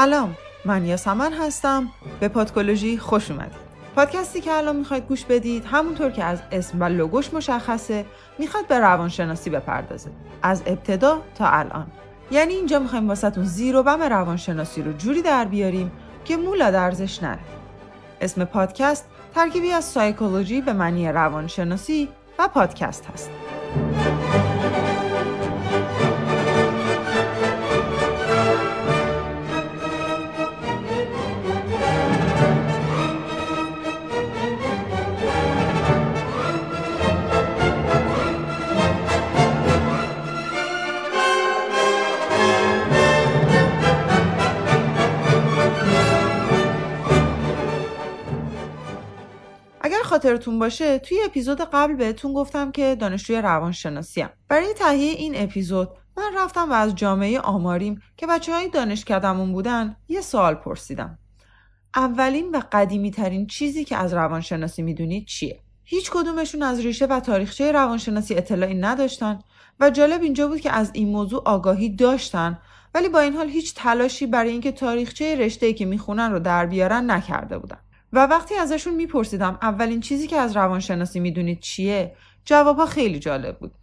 سلام من یاسمن هستم. به پادکولوژی خوش اومدید. پادکستی که الان می‌خواید گوش بدید همونطور که از اسم و لوگوش مشخصه می‌خواد به روانشناسی بپردازه. از ابتدا تا الان. یعنی اینجا می‌خوایم واسهتون زیر و بم روانشناسی رو جوری در بیاریم که مولا درزش نره. اسم پادکست ترکیبی از سایکولوژی به معنی روانشناسی و پادکست هست. خاطرتون باشه توی اپیزود قبل بهتون گفتم که دانشجوی روانشناسی هم. برای تهیه این اپیزود من رفتم و از جامعه آماریم که بچه های دانشکدمون بودن یه سوال پرسیدم اولین و قدیمی ترین چیزی که از روانشناسی می‌دونید چیه؟ هیچ کدومشون از ریشه و تاریخچه روانشناسی اطلاعی نداشتن و جالب اینجا بود که از این موضوع آگاهی داشتن ولی با این حال هیچ تلاشی برای اینکه تاریخچه رشته که می‌خونن رو در بیارن نکرده بودن. و وقتی ازشون میپرسیدم اولین چیزی که از روانشناسی می‌دونید چیه جوابها خیلی جالب بود.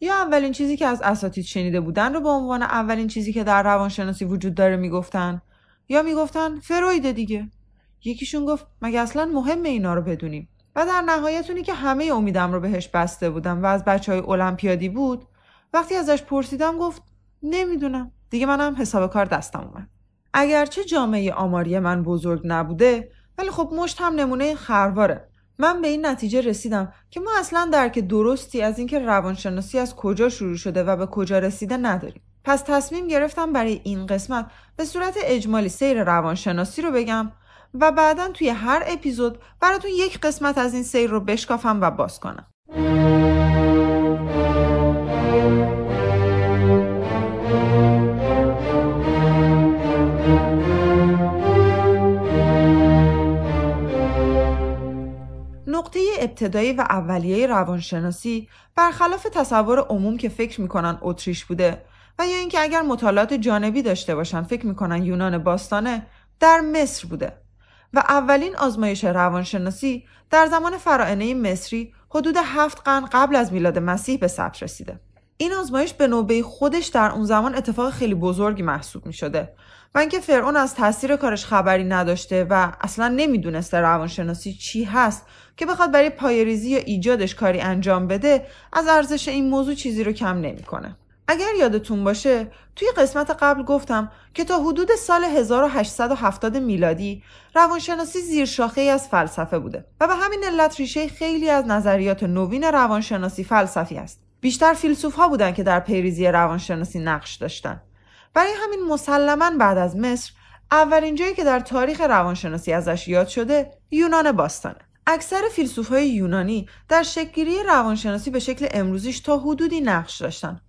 یا اولین چیزی که از اساتید شنیده بودن رو به عنوان اولین چیزی که در روانشناسی وجود داره می‌گفتن؟ یا می‌گفتن فروید دیگه. یکیشون گفت مگه اصلا مهمه اینا رو بدونیم. و در نهایتونی که همه امیدم رو بهش بسته بودم و از بچه های المپیادی بود وقتی ازش پرسیدم گفت نمی‌دونم. دیگه منم حساب کار دستم اومد. اگرچه جامعه آماری من بزرگ نبوده ولی خب مشت هم نمونه خرواره. من به این نتیجه رسیدم که ما اصلا درک درستی از اینکه روانشناسی از کجا شروع شده و به کجا رسیده نداریم. پس تصمیم گرفتم برای این قسمت به صورت اجمالی سیر روانشناسی رو بگم و بعدا توی هر اپیزود براتون یک قسمت از این سیر رو بشکافم و باز کنم. نقطه ابتدایی و اولیه روانشناسی برخلاف تصور عموم که فکر می‌کنن اتریش بوده و یا اینکه اگر مطالعات جانبی داشته باشن فکر می‌کنن یونان باستانه در مصر بوده. و اولین آزمایش روانشناسی در زمان فراعنه مصری حدود هفت قرن قبل از میلاد مسیح به ثبت رسیده. این آزمایش به نوبه خودش در اون زمان اتفاق خیلی بزرگی محسوب می شده و اینکه فرعون از تاثیر کارش خبری نداشته و اصلا نمی‌دونسته روانشناسی چی هست که بخواد برای پایریزی یا ایجادش کاری انجام بده از ارزش این موضوع چیزی رو کم نمی‌کنه. اگر یادتون باشه توی قسمت قبل گفتم که تا حدود سال 1870 میلادی روانشناسی زیر شاخه ای از فلسفه بوده و به همین علت ریشه خیلی از نظریات نوین روانشناسی فلسفی است. بیشتر فیلسوف ها بودن که در پیریزی روانشناسی نقش داشتن. برای همین مسلما بعد از مصر اولین جایی که در تاریخ روانشناسی ازش یاد شده یونان باستانه. اکثر فیلسوف های یونانی در شکلگیری روانشناسی به شکل امروزیش تا حدودی نقش داشتن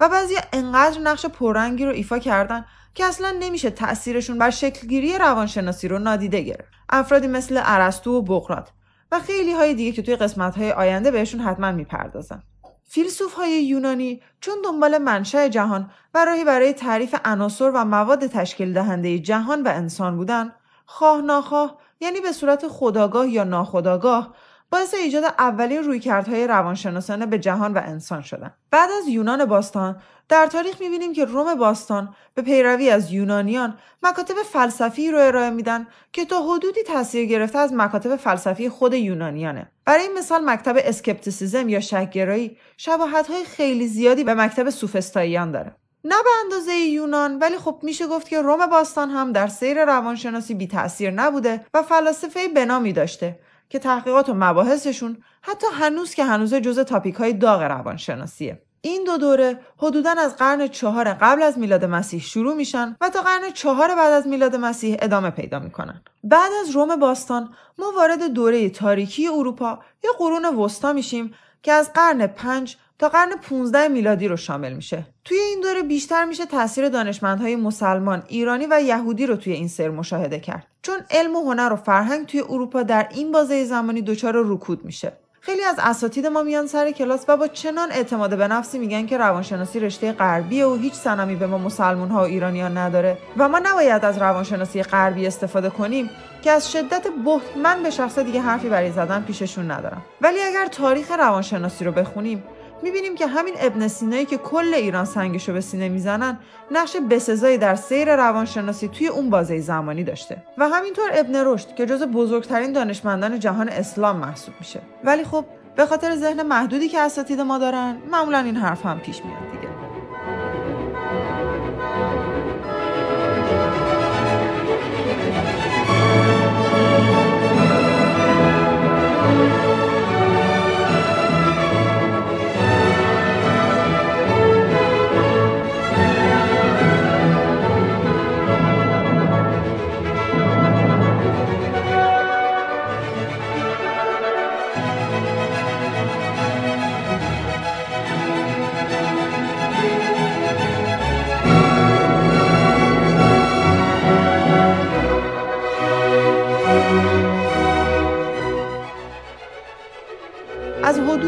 و بعضی انقدر نقش پررنگی رو ایفا کردن که اصلا نمیشه تأثیرشون بر شکلگیری روانشناسی رو نادیده گرفت. افرادی مثل ارسطو و بقراط و خیلی های دیگه که توی قسمت های آینده بهشون حتما می‌پردازن. فیلسوف های یونانی چون دنبال منشأ جهان و راهی برای تعریف عناصر و مواد تشکیل دهنده جهان و انسان بودن خواه ناخواه یعنی به صورت خداگاه یا ناخداگاه باعث ایجاد اولین رویکردهای روانشناسانه به جهان و انسان شدن. بعد از یونان باستان در تاریخ می‌بینیم که روم باستان به پیروی از یونانیان مکاتب فلسفی رو ارائه میدن که تا حدودی تاثیر گرفته از مکاتب فلسفی خود یونانیانه. برای مثال مکتب اسکپتیسیزم یا شکگرایی شباهت‌های خیلی زیادی به مکتب سوفستاییان داره. نه به اندازه یونان ولی خب میشه گفت که روم باستان هم در سیر روانشناسی بی تاثیر نبوده و فلاسفه بنامی داشته که تحقیقات و مباحثشون حتی هنوز که هنوز جزء تاپیک های داغ روانشناسیه این دو دوره حدودا از قرن چهار قبل از میلاد مسیح شروع میشن و تا قرن چهار بعد از میلاد مسیح ادامه پیدا می‌کنن. بعد از روم باستان ما وارد دوره تاریکی اروپا یا قرون وسطا میشیم که از قرن پنج تا قرن 15 میلادی رو شامل میشه. توی این دوره بیشتر میشه تاثیر دانشمندهای مسلمان، ایرانی و یهودی رو توی این سر مشاهده کرد. چون علم و هنر و فرهنگ توی اروپا در این بازه زمانی دچار رکود میشه. خیلی از اساتید ما میان سر کلاس و با چنان اعتماد به نفسی میگن که روانشناسی رشته غربیه و هیچ سنمی به ما مسلمون ها و ایرانیان نداره و ما نباید از روانشناسی غربی استفاده کنیم که از شدت بهت من به شخص دیگه حرفی برای زدن پیششون ندارم ولی اگر تاریخ روانشناسی رو بخونیم می‌بینیم که همین ابن سینایی که کل ایران سنگشو به سینه می‌زنن نقش بسزایی در سیر روانشناسی توی اون بازه زمانی داشته. و همینطور ابن رشد که جز بزرگترین دانشمندان جهان اسلام محسوب میشه. ولی خب به خاطر ذهن محدودی که اساتید ما دارن معمولا این حرف هم پیش میاد دیگه.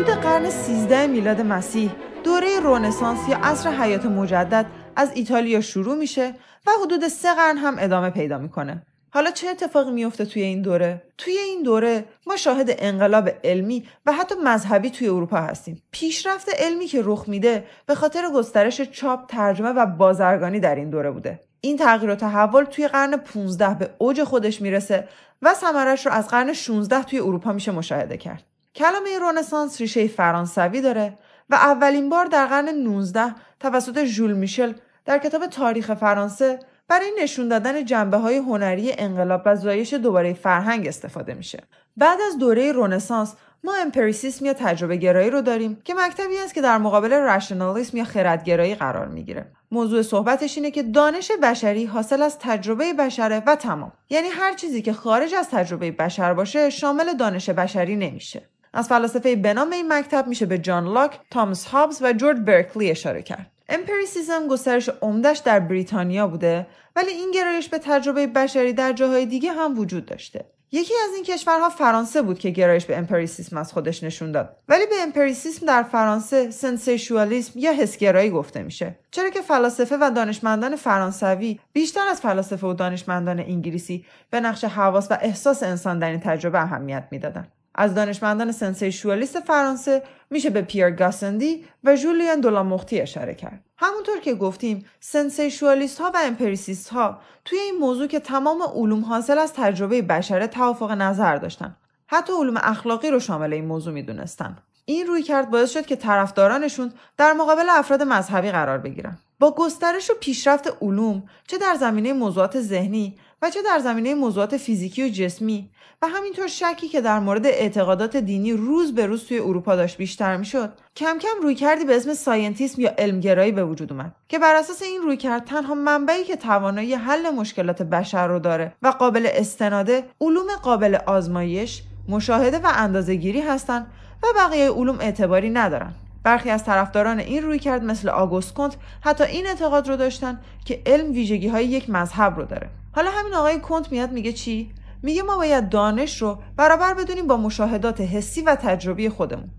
حدود قرن 13 میلاد مسیح دوره رونسانس یا عصر حیات مجدد از ایتالیا شروع میشه و حدود سه قرن هم ادامه پیدا می‌کنه. حالا چه اتفاقی میفته توی این دوره؟ توی این دوره ما شاهد انقلاب علمی و حتی مذهبی توی اروپا هستیم. پیشرفت علمی که رخ میده به خاطر گسترش چاپ، ترجمه و بازرگانی در این دوره بوده. این تغییر و تحول توی قرن 15 به اوج خودش می‌رسه و ثمرش رو از قرن 16 توی اروپا میشه مشاهده کرد. کلمه رونسانس ریشه فرانسوی داره و اولین بار در قرن 19 توسط ژول میشل در کتاب تاریخ فرانسه برای نشون دادن جنبه های هنری انقلاب و زایش دوباره فرهنگ استفاده میشه. بعد از دوره رونسانس ما امپریسیسم یا تجربه گرایی رو داریم که مکتبی است که در مقابل رشنالیسم یا خردگرایی قرار می‌گیره. موضوع صحبتش اینه که دانش بشری حاصل از تجربه بشره و تمام. یعنی هر چیزی که خارج از تجربه بشر باشه شامل دانش بشری نمیشه. از فلاسفه به نام این مکتب میشه به جان لاک، تامس هابز و جورج برکلی اشاره کرد. امپریسیزم گسترش عمدش در بریتانیا بوده ولی این گرایش به تجربه بشری در جاهای دیگه هم وجود داشته. یکی از این کشورها فرانسه بود که گرایش به امپریسیسم از خودش نشون داد ولی به امپریسیسم در فرانسه sensualism یا حسگرایی گفته میشه چرا که فلاسفه و دانشمندان فرانسوی بیشتر از فلاسفه و دانشمندان انگلیسی به نقش حواس و احساس انسان در این تجربه اهمیت می‌دادند از دانشمندان sensualist فرانسه میشه به پیر گاسندی و جولیان دو لا متری اشاره کرد. همونطور که گفتیم sensualist ها و امپریسیست ها توی این موضوع که تمام علوم حاصل از تجربه بشره توافق نظر داشتن. حتی علوم اخلاقی رو شامل این موضوع می‌دونستن. این رویکرد باعث شد که طرفدارانشون در مقابل افراد مذهبی قرار بگیرن. با گسترش و پیشرفت علوم چه در زمینه موضوعات ذهنی و چه در زمینه موضوعات فیزیکی و جسمی و همینطور شکی که در مورد اعتقادات دینی روز به روز توی اروپا داشت بیشتر می‌شد. کم کم روی کردی به اسم ساینتیسم یا علمگرایی به وجود اومد که بر اساس این روی کرد تنها منبعی که توانایی حل مشکلات بشر رو داره و قابل استناده علوم قابل آزمایش مشاهده و اندازهگیری هستند و بقیه علوم اعتباری ندارن. برخی از طرفداران این روی کرد مثل آگوست کنت حتی این اعتقاد رو داشتن که علم ویژگی های یک مذهب رو داره. حالا همین آقای کنت میاد میگه چی؟ میگه ما باید دانش رو برابر بدونیم با مشاهدات حسی و تجربی خودمون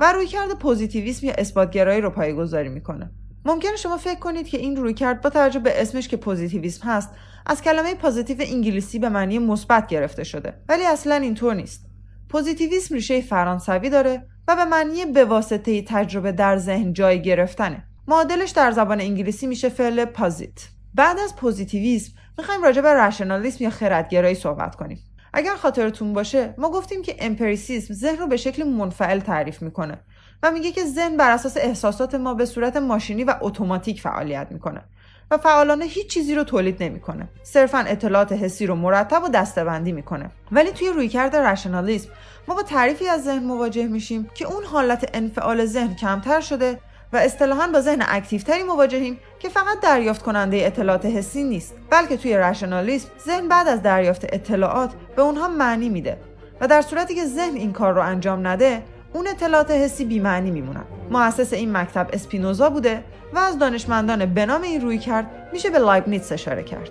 و رویکرد پوزیتیویسم یا اثباتگرایی رو پایه‌گذاری می‌کنه. ممکنه شما فکر کنید که این رویکرد با توجه به اسمش که پوزیتیویسم هست از کلمه positive انگلیسی به معنی مثبت گرفته شده ولی اصلا اینطور نیست. پوزیتیویسم ریشه فرانسوی داره و به معنی به واسطه تجربه در ذهن جای گرفتنه. معادلش در زبان انگلیسی میشه فعل posit بعد از پوزیتیویسم می‌خوایم راجع به رشنالیسم یا خردگرایی صحبت کنیم. اگر خاطرتون باشه ما گفتیم که امپریسیسم ذهن رو به شکل منفعل تعریف می‌کنه و میگه که ذهن بر اساس احساسات ما به صورت ماشینی و اتوماتیک فعالیت می‌کنه و فعالانه هیچ چیزی رو تولید نمی‌کنه. صرفا اطلاعات حسی رو مرتب و دستبندی می‌کنه. ولی توی رویکرد رشنالیسم ما با تعریفی از ذهن مواجه میشیم که اون حالت انفعال ذهن کمتر شده و اصطلاحا با ذهن اکتیوتری مواجهیم که فقط دریافت کننده اطلاعات حسی نیست بلکه توی رشنالیسم ذهن بعد از دریافت اطلاعات به اونها معنی میده و در صورتی که ذهن این کار رو انجام نده اون اطلاعات حسی بیمعنی میمونن. مؤسس این مکتب اسپینوزا بوده و از دانشمندان به نام این روی کرد میشه به لایبنیتس اشاره کرد.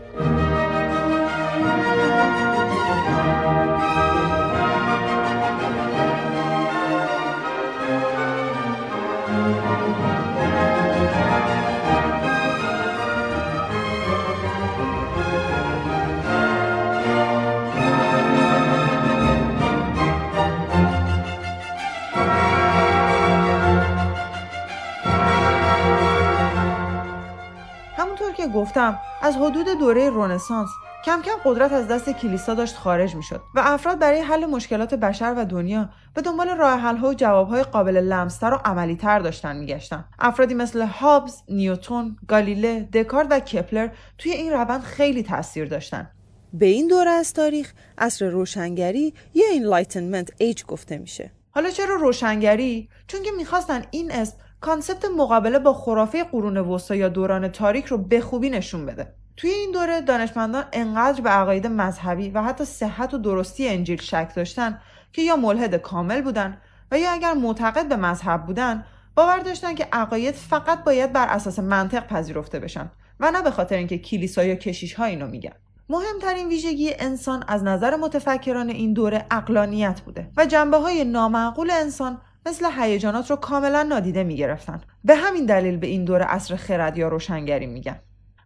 گفتم از حدود دوره رنسانس کم کم قدرت از دست کلیسا داشت خارج می‌شد و افراد برای حل مشکلات بشر و دنیا به دنبال راه ها و جوابهای قابل لمس‌تر و عملیتر داشتن میگشتن. افرادی مثل هابز نیوتون گالیله دکارت و کپلر توی این روند خیلی تاثیر داشتن. به این دوره از تاریخ عصر روشنگری یا Enlightenment Age گفته میشه؟ حالا چرا روشنگری؟ چون که می‌خواستن این اسم concept مقابله با خرافه قرون وسطا یا دوران تاریک رو به خوبی نشون بده. توی این دوره دانشمندان انقدر به عقاید مذهبی و حتی صحت و درستی انجیل شک داشتن که یا ملحد کامل بودن و یا اگر معتقد به مذهب بودن باور داشتن که عقاید فقط باید بر اساس منطق پذیرفته بشن و نه به خاطر اینکه کلیسا یا کشیش ها اینو میگن. مهمترین ویژگی انسان از نظر متفکران این دوره عقلانیت بوده و جنبه های نامعقول انسان مثل هیجانات رو کاملا نادیده می‌گرفتن به همین دلیل به این دوره عصر خرد یا روشنگری میگن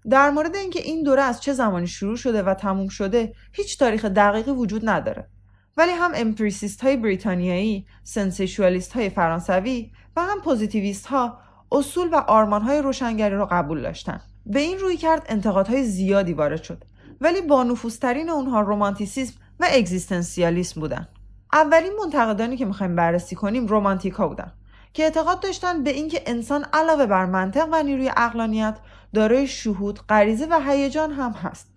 در مورد اینکه این دوره از چه زمانی شروع شده و تموم شده هیچ تاریخ دقیقی وجود نداره ولی هم empiricist های بریتانیایی، sensationalist های فرانسوی و هم پوزیتیویست ها اصول و آرمان های روشنگری رو قبول داشتن. به این روی کرد انتقادهای زیادی وارد شد ولی با نفوذترین اونها رومانتیسیسم و اگزیستنسیالیسم بودن. اولین منتقدانی که می‌خوایم بررسی کنیم رومانتیکا بودن که اعتقاد داشتن به اینکه انسان علاوه بر منطق و نیروی عقلانیت دارای شهود، غریزه و هیجان هم هست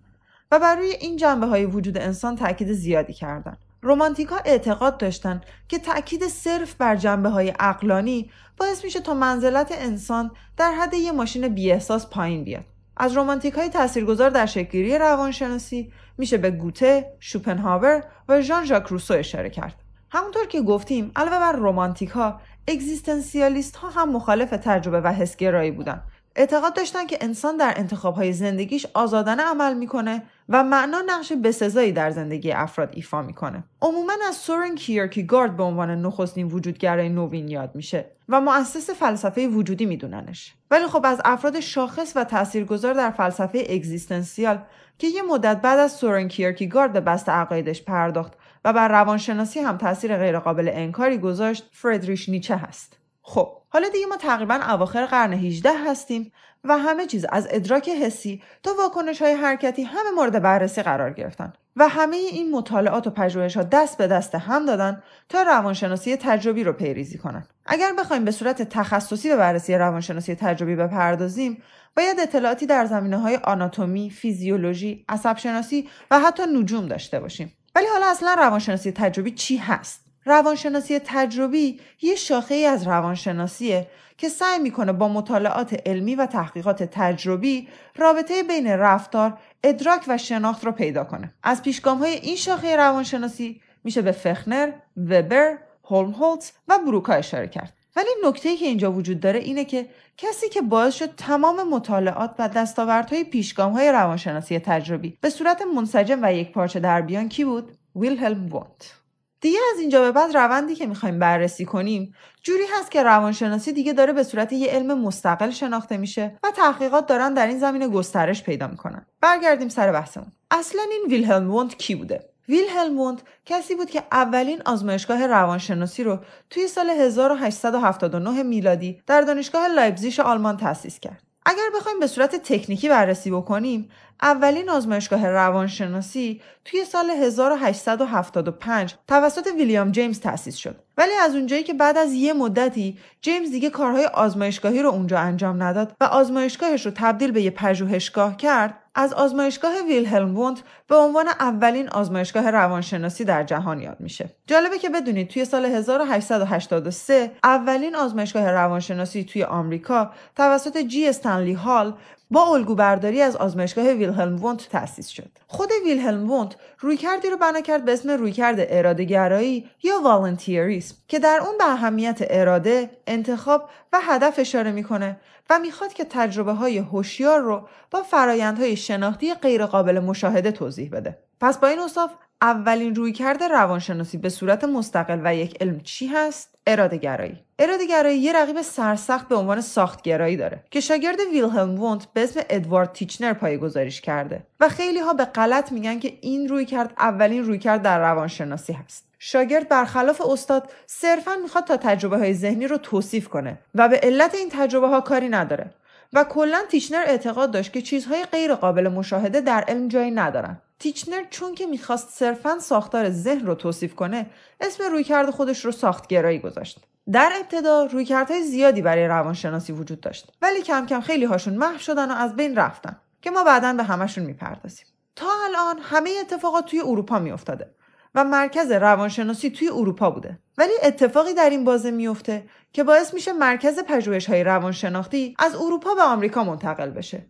و بر روی این جنبه های وجود انسان تاکید زیادی کردند. رومانتیکا اعتقاد داشتن که تاکید صرف بر جنبه های اقلانی باعث میشه تا منزلت انسان در حد یه ماشین بیاحساس پایین بیاد. از رومانتیک های تاثیرگذار در شکلگیری روانشناسی میشه به گوته، شوپنهاور و ژان ژاک روسو اشاره کرد. همونطور که گفتیم علاوه بر رومانتیک ها اگزیستنسیالیست ها هم مخالف تجربه و حسگرایی بودن اعتقاد داشتن که انسان در انتخابهای زندگیش آزادانه عمل می‌کنه و معنا نقش بسزایی در زندگی افراد ایفا می‌کنه. عموما از سورن کیرکیگارد به عنوان نخستین وجودگرای نوین یاد میشه و مؤسس فلسفه وجودی میدوننش. ولی خب از افراد شاخص و تاثیرگذار در فلسفه اگزیستنسیال که یه مدت بعد از سورن کیرکیگارد به بست عقایدش پرداخت و بر روانشناسی هم تاثیر غیرقابل انکاری گذاشت فردریش نیچه هست. خب حالا دیگه ما تقریبا اواخر قرن 18 هستیم و همه چیز از ادراک حسی تا واکنش های حرکتی همه مورد بررسی قرار گرفتن و همه این مطالعات و پژوهش ها دست به دست هم دادن تا روانشناسی تجربی رو پیریزی کنن. اگر بخوایم به صورت تخصصی به بررسی روانشناسی تجربی بپردازیم باید اطلاعاتی در زمینه های آناتومی، فیزیولوژی، عصبشناسی و حتی نجوم داشته باشیم. ولی حالا اصلا روانشناسی تجربی چی هست؟ روانشناسی تجربی یه شاخه ای از روانشناسیه که سعی می‌کنه با مطالعات علمی و تحقیقات تجربی رابطه بین رفتار، ادراک و شناخت رو پیدا کنه. از پیشگام های این شاخه روانشناسی میشه به فخنر، وبر، هولمهولتز و بروکا اشاره کرد. ولی نکته که اینجا وجود داره اینه که کسی که باعث شد تمام مطالعات و دستاوردهای پیشگام های روانشناسی تجربی به صورت منسجم و یک پارچه در بیان کی بود؟ ویلهلم وونت. دیگه از اینجا به بعد روندی که می‌خوایم بررسی کنیم جوری هست که روانشناسی دیگه داره به صورت یه علم مستقل شناخته میشه و تحقیقات دارن در این زمینه گسترش پیدا می‌کنن. برگردیم سر بحثمون. اصلا این ویلهلم وونت کی بوده؟ ویلهلم وونت کسی بود که اولین آزمایشگاه روانشناسی رو توی سال 1879 میلادی در دانشگاه لایپزیش آلمان تأسیس کرد. اگر بخوایم به صورت تکنیکی بررسی بکنیم اولین آزمایشگاه روانشناسی توی سال 1875 توسط ویلیام جیمز تأسیس شد. ولی از اونجایی که بعد از یه مدتی جیمز دیگه کارهای آزمایشگاهی رو اونجا انجام نداد و آزمایشگاهش رو تبدیل به یه پژوهشگاه کرد از آزمایشگاه ویلهلم وونت به عنوان اولین آزمایشگاه روانشناسی در جهان یاد میشه. جالبه که بدونید توی سال 1883 اولین آزمایشگاه روانشناسی توی آمریکا توسط جی استنلی هال با الگوبرداری از آزمایشگاه ویلهلم وونت تأسیس شد. خود ویلهلم وونت رویکردی رو بنا کرد به اسم رویکرد ارادهگرایی یا والنتیریسم که در اون به اهمیت اراده، انتخاب و هدف اشاره می‌کنه و می‌خواد که تجربه های هوشیار رو با فرایندهای شناختی غیرقابل مشاهده توضیح بده. پس با این اصاف اولین رویکرد روانشناسی به صورت مستقل و یک علم چی هست؟ اراده گرایی. اراده گرایی یه رقیب سرسخت به عنوان ساخت گرایی داره که شاگرد ویلهلم وونت به اسم ادوارد تیچنر پایگذاریش کرده و خیلی ها به غلط میگن که این رویکرد اولین رویکرد در روانشناسی هست. شاگرد برخلاف استاد صرفا می‌خواد تا تجربه های ذهنی رو توصیف کنه و به علت این تجربه ها کاری نداره و کلا تیچنر اعتقاد داشت که چیزهای غیر قابل مشاهده در علم جایی ندارن. تیچنر چون که می‌خواست صرفا ساختار ذهن رو توصیف کنه اسم رویکرد خودش رو ساختگرایی گذاشت. در ابتدا رویکردهای زیادی برای روانشناسی وجود داشت ولی کم کم خیلی هاشون محو شدن و از بین رفتن که ما بعدا به همشون می‌پردازیم. تا الان همه اتفاقات توی اروپا میافتاده. و مرکز روانشناسی توی اروپا بوده. ولی اتفاقی در این بازه میفته که باعث میشه مرکز پژوهش های روانشناختی از اروپا به آمریکا منتقل بشه.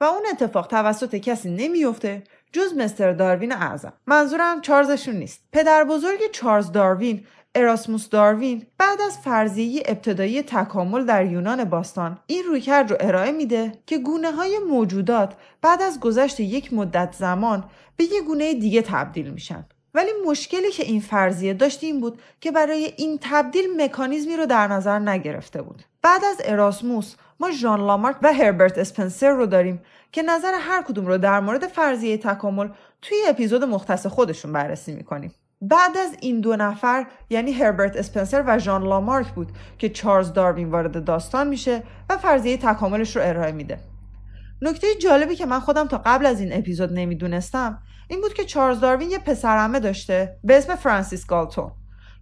و اون اتفاق توسط کسی نمیفته جز مستر داروین اعظم. منظورم چارلزشون نیست. پدر بزرگ چارلز داروین اراسموس داروین بعد از فرضیه ابتدایی تکامل در یونان باستان این رویکرد رو ارائه میده که گونه های موجودات بعد از گذشت یک مدت زمان به یک گونه دیگه تبدیل میشن. ولی مشکلی که این فرضیه داشت این بود که برای این تبدیل مکانیزمی رو در نظر نگرفته بود. بعد از اراسموس ما ژان لامارک و هربرت اسپنسر رو داریم که نظر هر کدوم رو در مورد فرضیه تکامل توی اپیزود مختص خودشون بررسی می‌کنیم. بعد از این دو نفر یعنی هربرت اسپنسر و ژان لامارک بود که چارلز داروین وارد داستان میشه و فرضیه تکاملش رو ارائه میده. نکته جالبی که من خودم تا قبل از این اپیزود نمی‌دونستم این بود که چارلز داروین یه پسرعمه داشته به اسم فرانسیس گالتون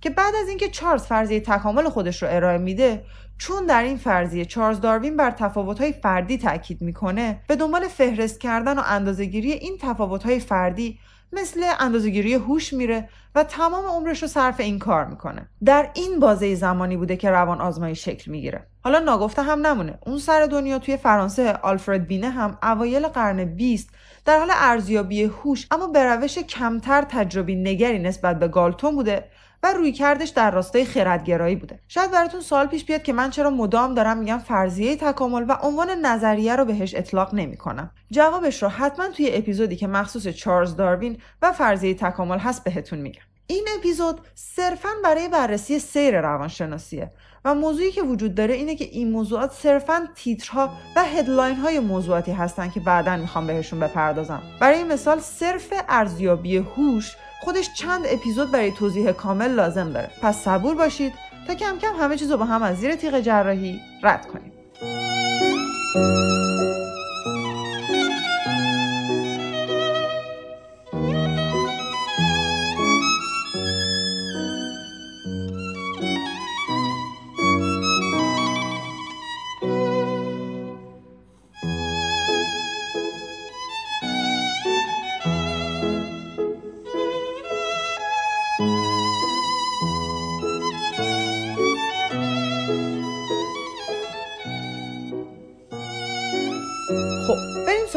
که بعد از اینکه چارلز فرضیه تکامل خودش رو ارائه میده چون در این فرضیه چارلز داروین بر تفاوت‌های فردی تاکید می‌کنه به دنبال فهرست کردن و اندازهگیری این تفاوت‌های فردی مثل اندازهگیری هوش میره و تمام عمرش رو صرف این کار می‌کنه. در این بازه زمانی بوده که روان آزمایی شکل می‌گیره. حالا ناگفته هم نمونه. اون سر دنیا توی فرانسه آلفرد بینه هم اوایل قرن 20 در حال ارزیابی هوش اما به روش کمتر تجربی نگری نسبت به گالتون بوده و روی کردش در راستای خردگرایی بوده. شاید براتون سوال پیش بیاد که من چرا مدام دارم میگم فرضیه تکامل و عنوان نظریه رو بهش اطلاق نمی‌کنم. جوابش رو حتما توی اپیزودی که مخصوص چارلز داروین و فرضیه تکامل هست بهتون میگم. این اپیزود صرفا برای بررسی سیر روانشناسیه و موضوعی که وجود داره اینه که این موضوعات صرفا تیترها و هدلاین های موضوعاتی هستن که بعدا می‌خوام بهشون بپردازم. برای مثال صرف ارزیابی هوش خودش چند اپیزود برای توضیح کامل لازم داره. پس صبور باشید تا کم کم همه چیز رو با هم از زیر تیغ جراحی رد کنیم.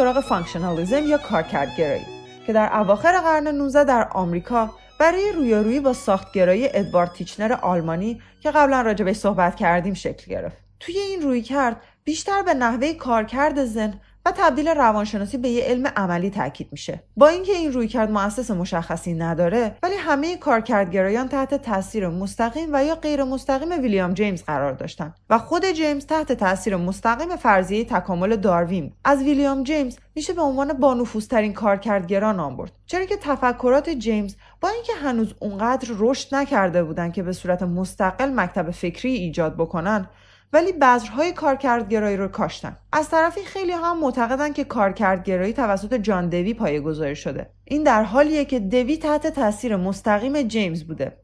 سراغ functionalism یا کارکردگرایی که در اواخر قرن 19 در آمریکا برای رویارویی با ساختگرایی ادوارد تیچنر آلمانی که قبلا راجع بهش صحبت کردیم شکل گرفت. توی این روی کرد بیشتر به نحوه کارکرد ذهن و تبدیل روانشناسی به یه علم عملی تاکید میشه. با اینکه این رویکرد مؤسس مشخصی نداره ولی همه کارکردگرایان تحت تاثیر مستقیم و یا غیر مستقیم ویلیام جیمز قرار داشتن. و خود جیمز تحت تاثیر مستقیم فرضیه تکامل داروین. از ویلیام جیمز میشه به عنوان بانفوذترین کارکردگرا نام برد. چرا که تفکرات جیمز با اینکه هنوز اونقدر رشد نکرده بودن که به صورت مستقل مکتب فکری ایجاد بکنن ولی بذرهای کارکردگرایی رو کاشتن. از طرفی خیلی هم معتقدن که کارکردگرایی توسط جان دوی پایه گذاری شده. این در حالیه که دوی تحت تاثیر مستقیم جیمز بوده.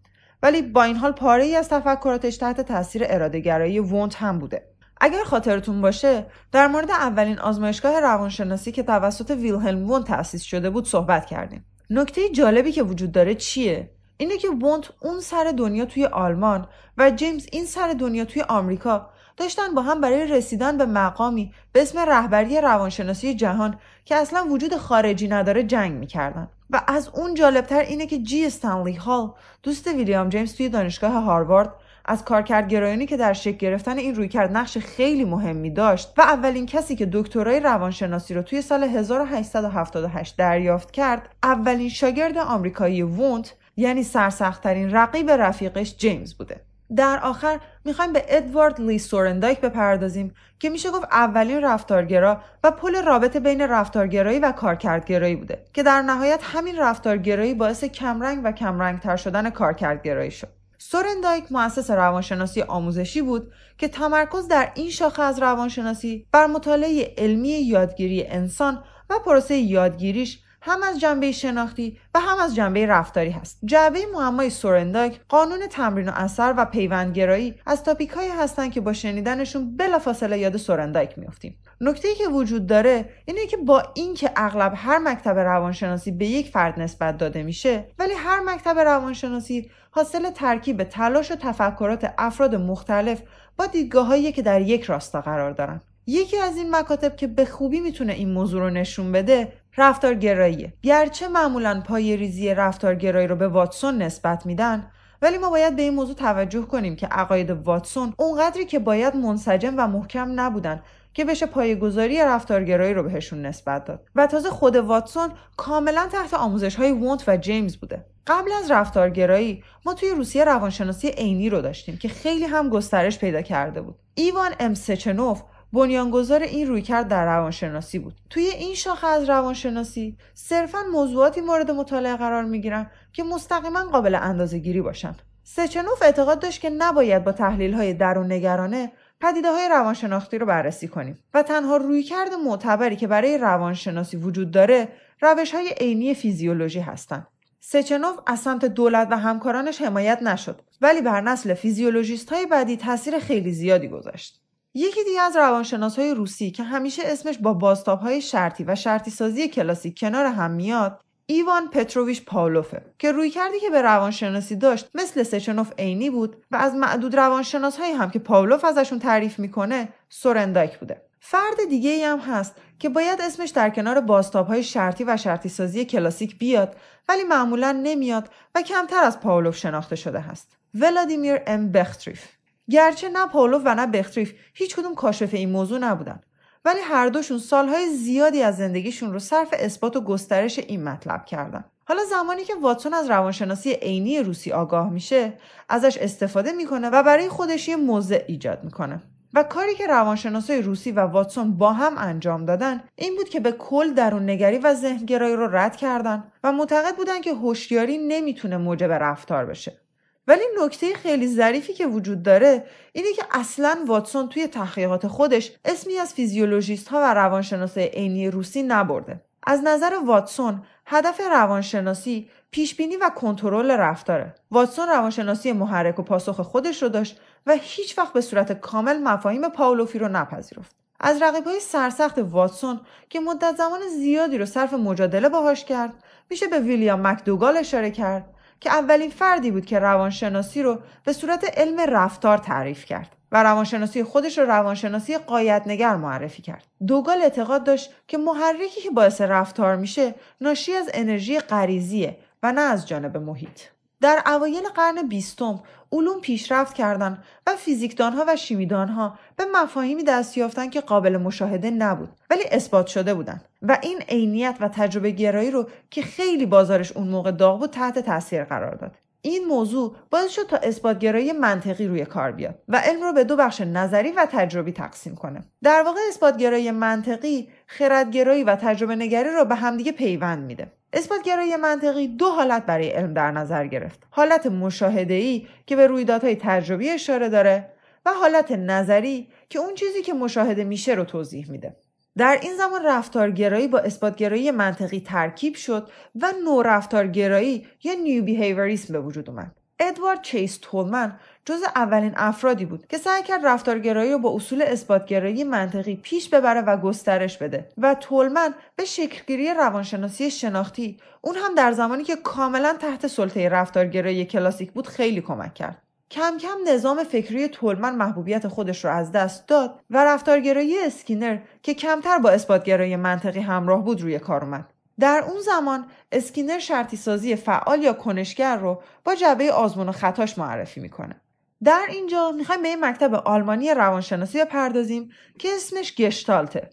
ولی با این حال پاره ای از تفکراتش تحت تاثیر ارادهگرایی وونت هم بوده. اگر خاطرتون باشه در مورد اولین آزمایشگاه روانشناسی که توسط ویلهلم وونت تأسیس شده بود صحبت کردیم. نکته جالبی که وجود داره چیه؟ اینه که وونت اون سر دنیا توی آلمان و جیمز این سر دنیا توی آمریکا داشتن با هم برای رسیدن به مقامی به اسم رهبری روانشناسی جهان که اصلا وجود خارجی نداره جنگ می‌کردن. و از اون جالبتر اینه که جی استنلی هال دوست ویلیام جیمز توی دانشگاه هاروارد از کارکردگرایانی که در شکل گرفتن این رویکرد نقش خیلی مهمی داشت و اولین کسی که دکترای روانشناسی رو توی سال 1878 دریافت کرد اولین شاگرد آمریکایی وونت یعنی سرسختترین رقیب رفیقش جیمز بوده. در آخر می‌خوایم به ادوارد لی سورندایک بپردازیم که میشه گفت اولین رفتارگرا و پل رابطه بین رفتارگرایی و کارکردگرایی بوده که در نهایت همین رفتارگرایی باعث کمرنگ و کمرنگ تر شدن کارکردگرایی شد سورندایک مؤسس روانشناسی آموزشی بود که تمرکز در این شاخه از روانشناسی بر مطالعه علمی یادگیری انسان و پروسه یادگیریش هم از جنبه شناختی و هم از جنبه رفتاری هست. جعبه معمای سورنداک قانون تمرین و اثر و پیوندگرایی از تاپیک هایی هستند که با شنیدنشون بلافاصله یاد سورندایک میافتیم. نکته ای که وجود داره اینه که با اینکه اغلب هر مکتب روانشناسی به یک فرد نسبت داده میشه ولی هر مکتب روانشناسی حاصل ترکیب تلاش و تفکرات افراد مختلف با دیدگاههایی که در یک راستا قرار دارن. یکی از این مکاتب که به خوبی می‌تونه این موضوع رو نشون بده رفتارگراییه گرچه معمولا پای ریزی رفتارگرایی رو به واتسون نسبت میدن ولی ما باید به این موضوع توجه کنیم که عقاید واتسون اونقدری که باید منسجم و محکم نبودن که بشه پایگذاری رفتارگرایی رو بهشون نسبت داد. و تازه خود واتسون کاملا تحت آموزش های وونت و جیمز بوده. قبل از رفتارگرایی ما توی روسیه روانشناسی عینی رو داشتیم که خیلی هم گسترش پیدا کرده بود. ایوان ام سچنوف بنیانگذار این رویکرد در روانشناسی بود. توی این شاخه از روانشناسی صرفا موضوعاتی مورد مطالعه قرار می‌گیرن که مستقیما قابل اندازه گیری باشن. سچنوف اعتقاد داشت که نباید با تحلیل های درون نگرانه پدیده های روانشناختی رو بررسی کنیم و تنها رویکرد معتبری که برای روانشناسی وجود داره روش های عینی فیزیولوژی هستند سچنوف از سمت دولت و همکارانش حمایت نشد ولی بر نسل فیزیولوژیست های بعدی تاثیر خیلی زیادی گذاشت. یکی دیگه از روانشناس های روسی که همیشه اسمش با بازتاب های شرطی و شرطی سازی کلاسیک کنار هم میاد ایوان پتروویچ پاولوفه که روی کردی که به روانشناسی داشت مثل سچنوف عینی بود و از معدود روانشناس هایی هم که پاولوف ازشون تعریف می‌کنه ثورندایک بوده. فرد دیگه ای هم هست که باید اسمش در کنار بازتاب های شرطی و شرطی سازی کلاسیک بیاد ولی معمولا نمیاد و کمتر از پاولوف شناخته شده هست. ولادیمیر ام بختریف. گرچه نه پاولوف و نه بختریف هیچ کدوم کاشف این موضوع نبودن. ولی هر دوشون سالهای زیادی از زندگیشون رو صرف اثبات و گسترش این مطلب کردن. حالا زمانی که واتسون از روانشناسی عینی روسی آگاه میشه ازش استفاده می‌کنه و برای خودش یه موضع ایجاد می‌کنه. و کاری که روانشناسای روسی و واتسون با هم انجام دادن این بود که به کل درون نگری و ذهنگرایی رو رد کردن و معتقد بودن که هوشیاری نمی‌تونه موجب رفتار بشه. ولی نکته خیلی ظریفی که وجود داره اینه که اصلا واتسون توی تحقیقات خودش اسمی از فیزیولوژیست ها و روانشناسای عینی روسی نبرده. از نظر واتسون هدف روانشناسی پیشبینی و کنترل رفتاره. واتسون روانشناسی محرک و پاسخ خودش رو داشت و هیچ وقت به صورت کامل مفاهیم پاولوفی رو نپذیرفت. از رقیب های سرسخت واتسون که مدت زمان زیادی رو صرف مجادله باهاش کرد میشه به ویلیام مکدوگال اشاره کرد که اولین فردی بود که روانشناسی رو به صورت علم رفتار تعریف کرد و روانشناسی خودش رو روانشناسی قایتنگر معرفی کرد. دوگال اعتقاد داشت که محرکی که باعث رفتار میشه ناشی از انرژی غریزیه و نه از جانب محیط. در اوایل قرن بیستم علوم پیشرفت کردند و فیزیکدانها و شیمیدانها به مفاهیمی دست یافتن که قابل مشاهده نبود ولی اثبات شده بودند و این عینیت و تجربه گرایی رو که خیلی بازارش اون موقع داغ بود تحت تاثیر قرار داد. این موضوع باعث شد تا اثباتگرایی منطقی روی کار بیاد و علم رو به دو بخش نظری و تجربی تقسیم کنه. در واقع اثباتگرایی منطقی خردگرایی و تجربه نگری رو به همدیگه پیوند میده. اثباتگرایی منطقی دو حالت برای علم در نظر گرفت. حالت مشاهده که به رویدادهای تجربی اشاره داره و حالت نظری که اون چیزی که مشاهده میشه رو توضیح میده. در این زمان رفتارگرایی با اثباتگرایی منطقی ترکیب شد و نو رفتارگرایی یا نیو بیهیوریسم به وجود اومد. ادوارد چیس تولمن جز اولین افرادی بود که سعی کرد رفتارگرایی رو با اصول اثباتگرایی منطقی پیش ببره و گسترش بده و تولمن به شکلگیری روانشناسی شناختی اون هم در زمانی که کاملا تحت سلطه رفتارگرایی کلاسیک بود خیلی کمک کرد. کم کم نظام فکری تولمن محبوبیت خودش رو از دست داد و رفتارگرایی اسکینر که کمتر با اثباتگرایی منطقی همراه بود روی کار اومد. در اون زمان اسکینر شرطی سازی فعال یا کنشگر رو با جبه آزمون و خطاش معرفی می‌کنه. در اینجا می‌خوایم به این مکتب آلمانی روانشناسی بپردازیم که اسمش گشتالته.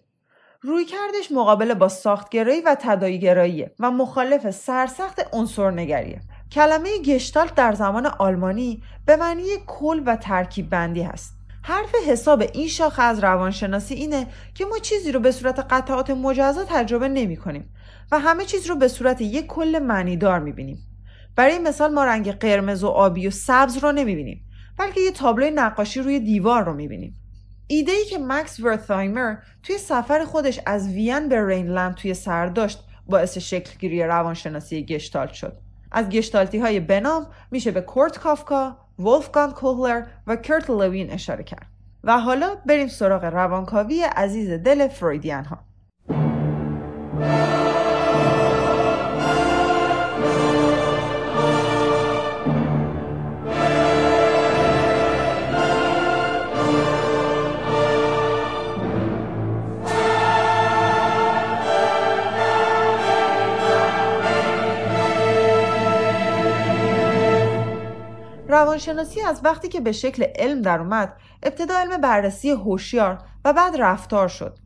روی کردش مقابله با ساختگرایی و تداییگراییه و مخالف سرسخت عنصرنگریه. کلمه گشتالت در زمان آلمانی به معنی کل و ترکیب بندی هست. حرف حساب این شاخه از روانشناسی اینه که ما چیزی رو به صورت قطعات مجزا تجربه نمی کنیم و همه چیز رو به صورت یک کل معنیدار می بینیم. برای مثال ما رنگ قرمز و آبی و سبز رو نمی‌بینیم. بلکه یه تابلوی نقاشی روی دیوار رو می‌بینیم. ایده ای که مکس ورثایمر توی سفر خودش از وین به رینلند توی سر داشت باعث شکلگیری روانشناسی گشتالت شد. از گشتالتی های بنام میشه به کورت کافکا، ولفگان کوهلر و کرت لوین اشاره کرد. و حالا بریم سراغ روانکاوی عزیز دل فرویدیان ها روانشناسی از وقتی که به شکل علم در اومد ابتدا علم بررسی هوشیار و بعد رفتار شد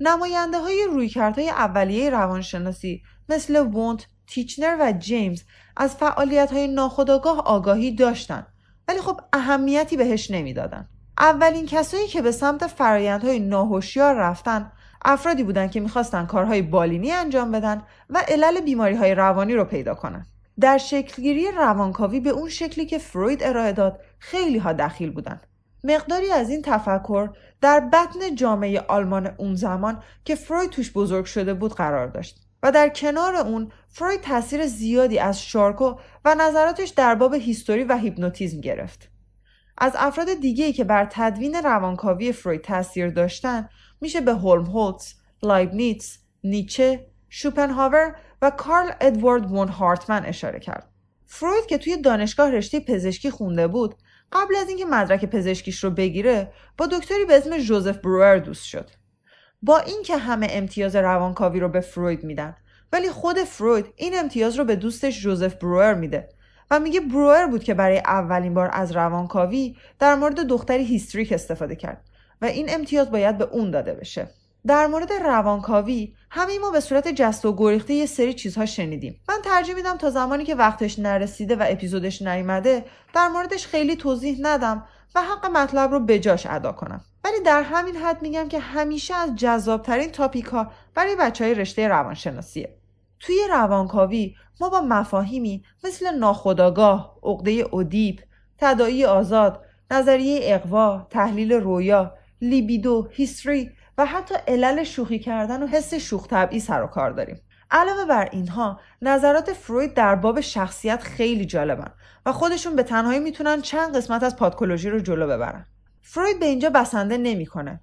نماینده های رویکردهای اولیه روانشناسی مثل وونت، تیچنر و جیمز از فعالیت های ناخودآگاه آگاهی داشتند ولی خب اهمیتی بهش نمی‌دادند. اولین کسایی که به سمت فرایندهای ناهوشیار رفتن افرادی بودند که می‌خواستن کارهای بالینی انجام بدن و علل بیماری های روانی رو پیدا کنن. در شکلگیری روانکاوی به اون شکلی که فروید ارائه داد خیلی ها دخیل بودند. مقداری از این تفکر در بطن جامعه آلمان اون زمان که فروید توش بزرگ شده بود قرار داشت و در کنار اون فروید تاثیر زیادی از شارکو و نظراتش در باب هیستری و هیپنوتیزم گرفت. از افراد دیگه‌ای که بر تدوین روانکاوی فروید تاثیر داشتن میشه به هلمهولتز، لایبنیتس، نیچه، شوپنهاور و کارل ادوارد وون هارتمن اشاره کرد. فروید که توی دانشگاه رشته پزشکی خونده بود قبل از اینکه مدرک پزشکیش رو بگیره با دکتری به اسم جوزف بروئر دوست شد با اینکه همه امتیاز روانکاوی رو به فروید میدن ولی خود فروید این امتیاز رو به دوستش جوزف بروئر میده و میگه بروئر بود که برای اولین بار از روانکاوی در مورد دختری هیستریک استفاده کرد و این امتیاز باید به اون داده بشه در مورد روانکاوی همه ما به صورت جست و گریخته یه سری چیزها شنیدیم. من ترجیح میدم تا زمانی که وقتش نرسیده و اپیزودش نیومده در موردش خیلی توضیح ندم و حق مطلب رو بجاش ادا کنم. ولی در همین حد میگم که همیشه از جذابترین تاپیک ها برای بچه های رشته روانشناسیه. توی روانکاوی ما با مفاهیمی مثل ناخداگاه، عقده اودیپ، تدایی آزاد، نظریه اقوا، تحلیل رویا، لیبیدو، هیستری و حتی علل شوخی کردن و حس شوخ طبعی سر و کار داریم. علاوه بر اینها نظرات فروید در باب شخصیت خیلی جالبن و خودشون به تنهایی می‌تونن چند قسمت از پادکولوژی رو جلو ببرن. فروید به اینجا بسنده نمی‌کنه.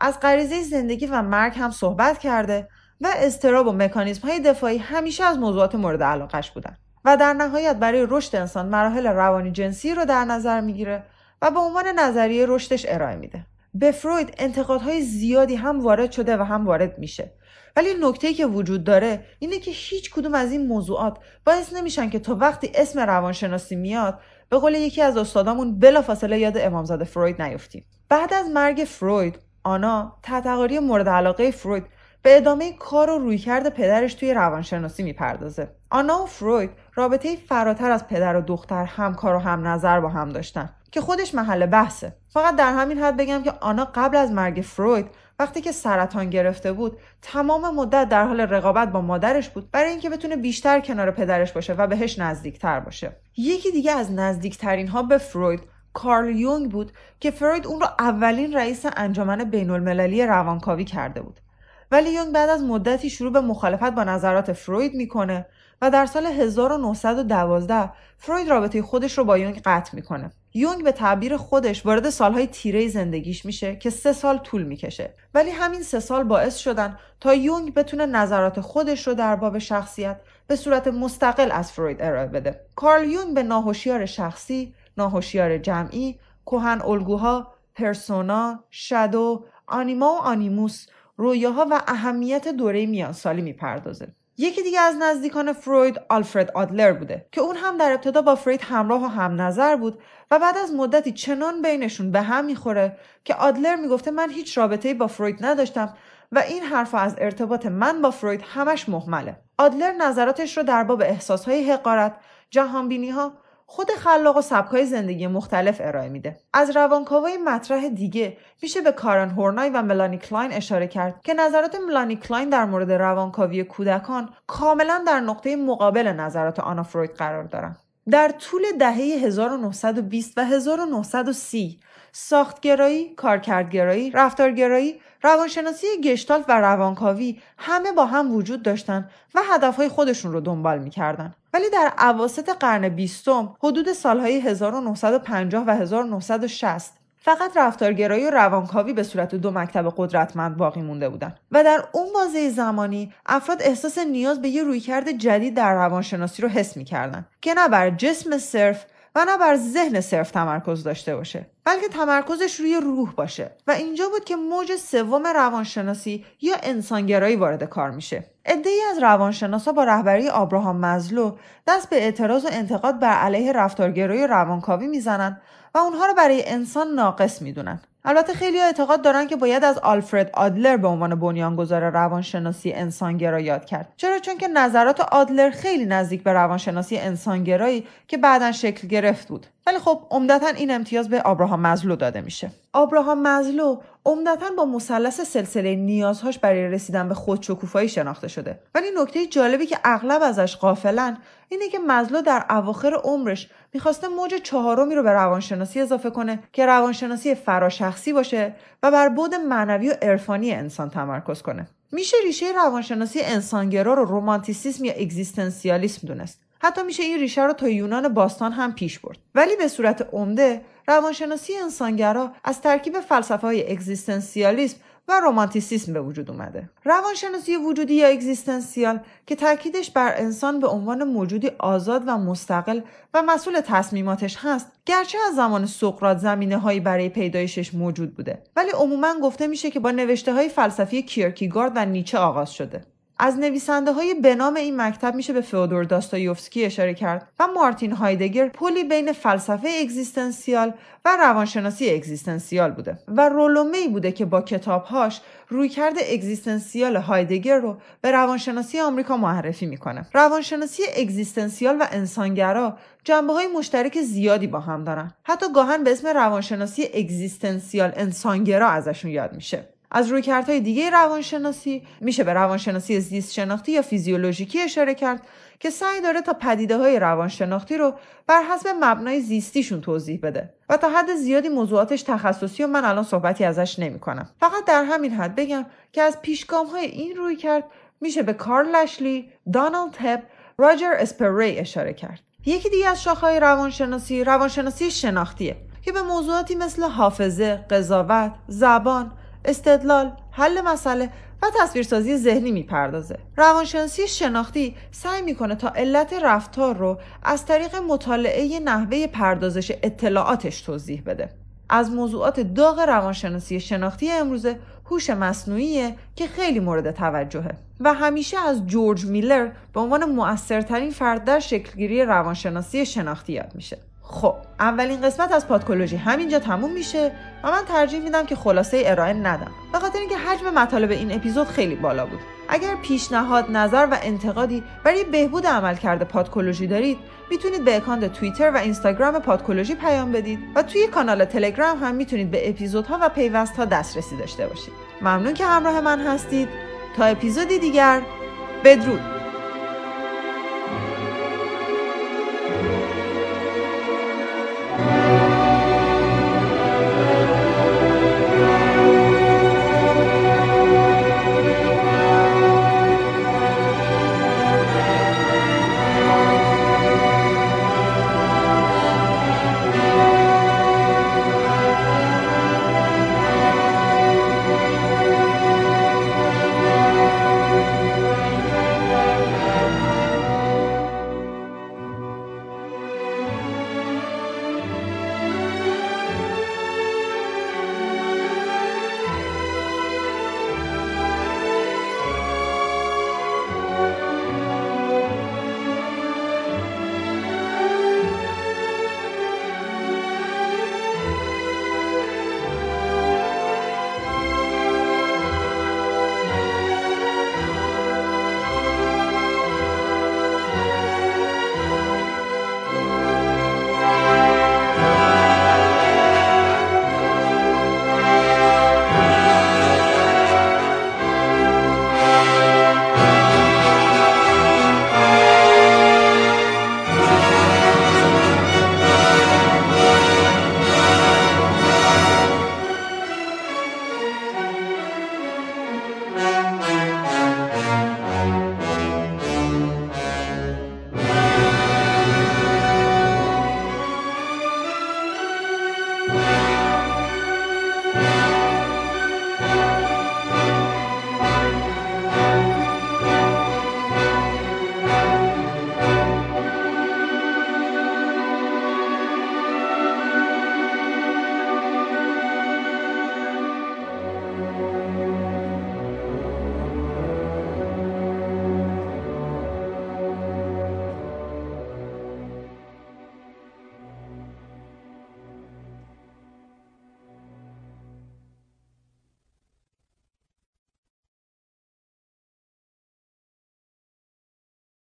از غریزه زندگی و مرگ هم صحبت کرده و استراب و مکانیزم های دفاعی همیشه از موضوعات مورد علاقش بودن و در نهایت برای رشد انسان مراحل روانی جنسی رو در نظر می‌گیره و به عنوان نظریه رشدش ارائه میده. به فروید انتقادهای زیادی هم وارد شده و هم وارد میشه. ولی نکته که وجود داره اینه که هیچ کدوم از این موضوعات باعث نمیشن که تا وقتی اسم روانشناسی میاد به قول یکی از استادامون بلافاصله یاد امامزاده فروید نیفتیم. بعد از مرگ فروید آنا تحتقاری مورد علاقه فروید به ادامه کار و رویکرد پدرش توی روانشناسی می‌پردازه. آنا و فروید رابطه فراتر از پدر و دختر همکار و هم نظر با هم داشتن. که خودش محل بحثه. فقط در همین حد بگم که آنا قبل از مرگ فروید وقتی که سرطان گرفته بود تمام مدت در حال رقابت با مادرش بود برای اینکه بتونه بیشتر کنار پدرش باشه و بهش نزدیکتر باشه. یکی دیگه از نزدیکترین ها به فروید کارل یونگ بود که فروید اون رو اولین رئیس انجمن بین المللی روانکاوی کرده بود. ولی یونگ بعد از مدتی شروع به مخالفت با نظرات فروید می‌کنه و در سال 1912 فروید رابطه خودش رو با یونگ قطع می‌کنه. یونگ به تعبیر خودش وارد سالهای تیره زندگیش میشه که سه سال طول می‌کشه. ولی همین سه سال باعث شدن تا یونگ بتونه نظرات خودش رو در باب شخصیت به صورت مستقل از فروید ارائه بده. کارل یونگ به ناهوشیار شخصی ناهوشیار جمعی کهن الگوها پرسونا شادو آنیما و آنیموس رویاها و اهمیت دوره میانسالی می‌پردازه. یکی دیگه از نزدیکان فروید آلفرد آدلر بوده که اون هم در ابتدا با فروید همراه و هم نظر بود و بعد از مدتی چنان بینشون به هم می‌خوره که آدلر می‌گفته من هیچ رابطه‌ای با فروید نداشتم و این حرف از ارتباط من با فروید همش محمله. آدلر نظراتش رو در باب احساسهای حقارت جهانبینی ها خود خلاق و سبکای زندگی مختلف ارائه میده. از روانکاوای مطرح دیگه میشه به کارن هورنای و ملانی کلاین اشاره کرد که نظرات ملانی کلاین در مورد روانکاوی کودکان کاملا در نقطه مقابل نظرات آنا فروید قرار دارن. در طول دهه 1920 و 1930 ساختگرایی، کارکردگرایی، رفتارگرایی، روانشناسی گشتالت و روانکاوی همه با هم وجود داشتن و هدفهای خودشون رو دنبال می‌کردن. ولی در اواسط قرن بیستم حدود سالهای 1950 و 1960 فقط رفتارگرایی و روانکاوی به صورت دو مکتب قدرتمند باقی مونده بودند و در اون بازه زمانی افراد احساس نیاز به یه رویکرد جدید در روانشناسی رو حس می‌کردن که نه بر جسم صرف و نه بر ذهن صرف تمرکز داشته باشه بلکه تمرکزش روی روح باشه. و اینجا بود که موج سوم روانشناسی یا انسانگرایی وارد کار میشه. عدهای از روانشناسا با رهبری آبراهام مزلو دست به اعتراض و انتقاد بر علیه رفتارگرایی روانکاوی می‌زنن و اونها رو برای انسان ناقص می‌دونن. البته خیلی اعتقاد دارن که باید از آلفرد آدلر به عنوان بنیانگذار روانشناسی انسانگرا یاد کرد. چرا؟ چون که نظرات آدلر خیلی نزدیک به روانشناسی انسانگرایی که بعدا شکل گرفت بود. ولی خب عمدتا این امتیاز به آبراهام مزلو داده میشه. آبراهام مزلو عمدتا با مثلث سلسله نیازهاش برای رسیدن به خودشکوفایی شناخته شده. ولی نکته جالبی که اغلب ازش قافلن اینه که مزلو در اواخر عمرش می‌خواسته موج چهارمی رو به روانشناسی اضافه کنه که روانشناسی فراشخصی باشه و بر بود معنوی و عرفانی انسان تمرکز کنه. میشه ریشه روانشناسی انسانگرا رو رومانتیسیسم یا اگزیستنسیالیسم دونست. حتی میشه این ریشه رو تا یونان باستان هم پیش برد. ولی به صورت عمده روانشناسی انسانگرا از ترکیب فلسفه های اگزیستنسیالیسم و رومانتیسیسم به وجود اومده. روانشناسی وجودی یا اگزیستنسیال که تاکیدش بر انسان به عنوان موجودی آزاد و مستقل و مسئول تصمیماتش هست گرچه از زمان سقراط زمینه برای پیدایشش موجود بوده. ولی عموما گفته میشه که با نوشته های فلسفی کیرکیگارد و نیچه آغاز شده. از نویسنده های به نام این مکتب میشه به فئودور داستایوفسکی اشاره کرد و مارتین هایدگر پلی بین فلسفه اگزیستنسیال و روانشناسی اگزیستنسیال بوده و رولو می بوده که با کتابهاش رویکرد اگزیستنسیال هایدگر رو به روانشناسی آمریکا معرفی می‌کنه. روانشناسی اگزیستنسیال و انسانگرا جنبه های مشترک زیادی با هم دارن. حتی گاهاً به اسم روانشناسی اگزیستنسیال انسانگرا ازشون یاد میشه. از رویکردهای دیگه روانشناسی میشه به روانشناسی زیست شناختی یا فیزیولوژیکی اشاره کرد که سعی داره تا پدیده های روانشناختی رو بر حسب مبنای زیستیشون توضیح بده و تا حد زیادی موضوعاتش تخصصیه و من الان صحبتی ازش نمی کنم. فقط در همین حد بگم که از پیشگام های این روی کرد میشه به کارل لشلی، دانالد هب، راجر اسپری اشاره کرد. یکی دیگه از شاخهای روانشناسی روانشناسی شناختیه که به موضوعاتی مثل حافظه، قضاوت، زبان، استدلال، حل مسئله و تصویرسازی ذهنی می‌پردازه. روانشناسی شناختی سعی می‌کنه تا علت رفتار رو از طریق مطالعه نحوه پردازش اطلاعاتش توضیح بده. از موضوعات داغ روانشناسی شناختی امروزه هوش مصنوعیه که خیلی مورد توجهه و همیشه از جورج میلر به عنوان مؤثرترین فرد در شکلگیری روانشناسی شناختی یاد میشه. خب اولین قسمت از پادکولوژی همینجا تموم میشه و من ترجیح میدم که خلاصه ارائه ندم. به خاطر اینکه حجم مطالب این اپیزود خیلی بالا بود. اگر پیشنهاد نظر و انتقادی برای بهبود عملکرد پادکولوژی دارید می‌تونید به اکانت توییتر و اینستاگرام پادکولوژی پیام بدید و توی کانال تلگرام هم می‌تونید به اپیزودها و پیوستها دسترسی داشته باشید. ممنون که همراه من هستید. تا اپیزودی دیگر بدرود.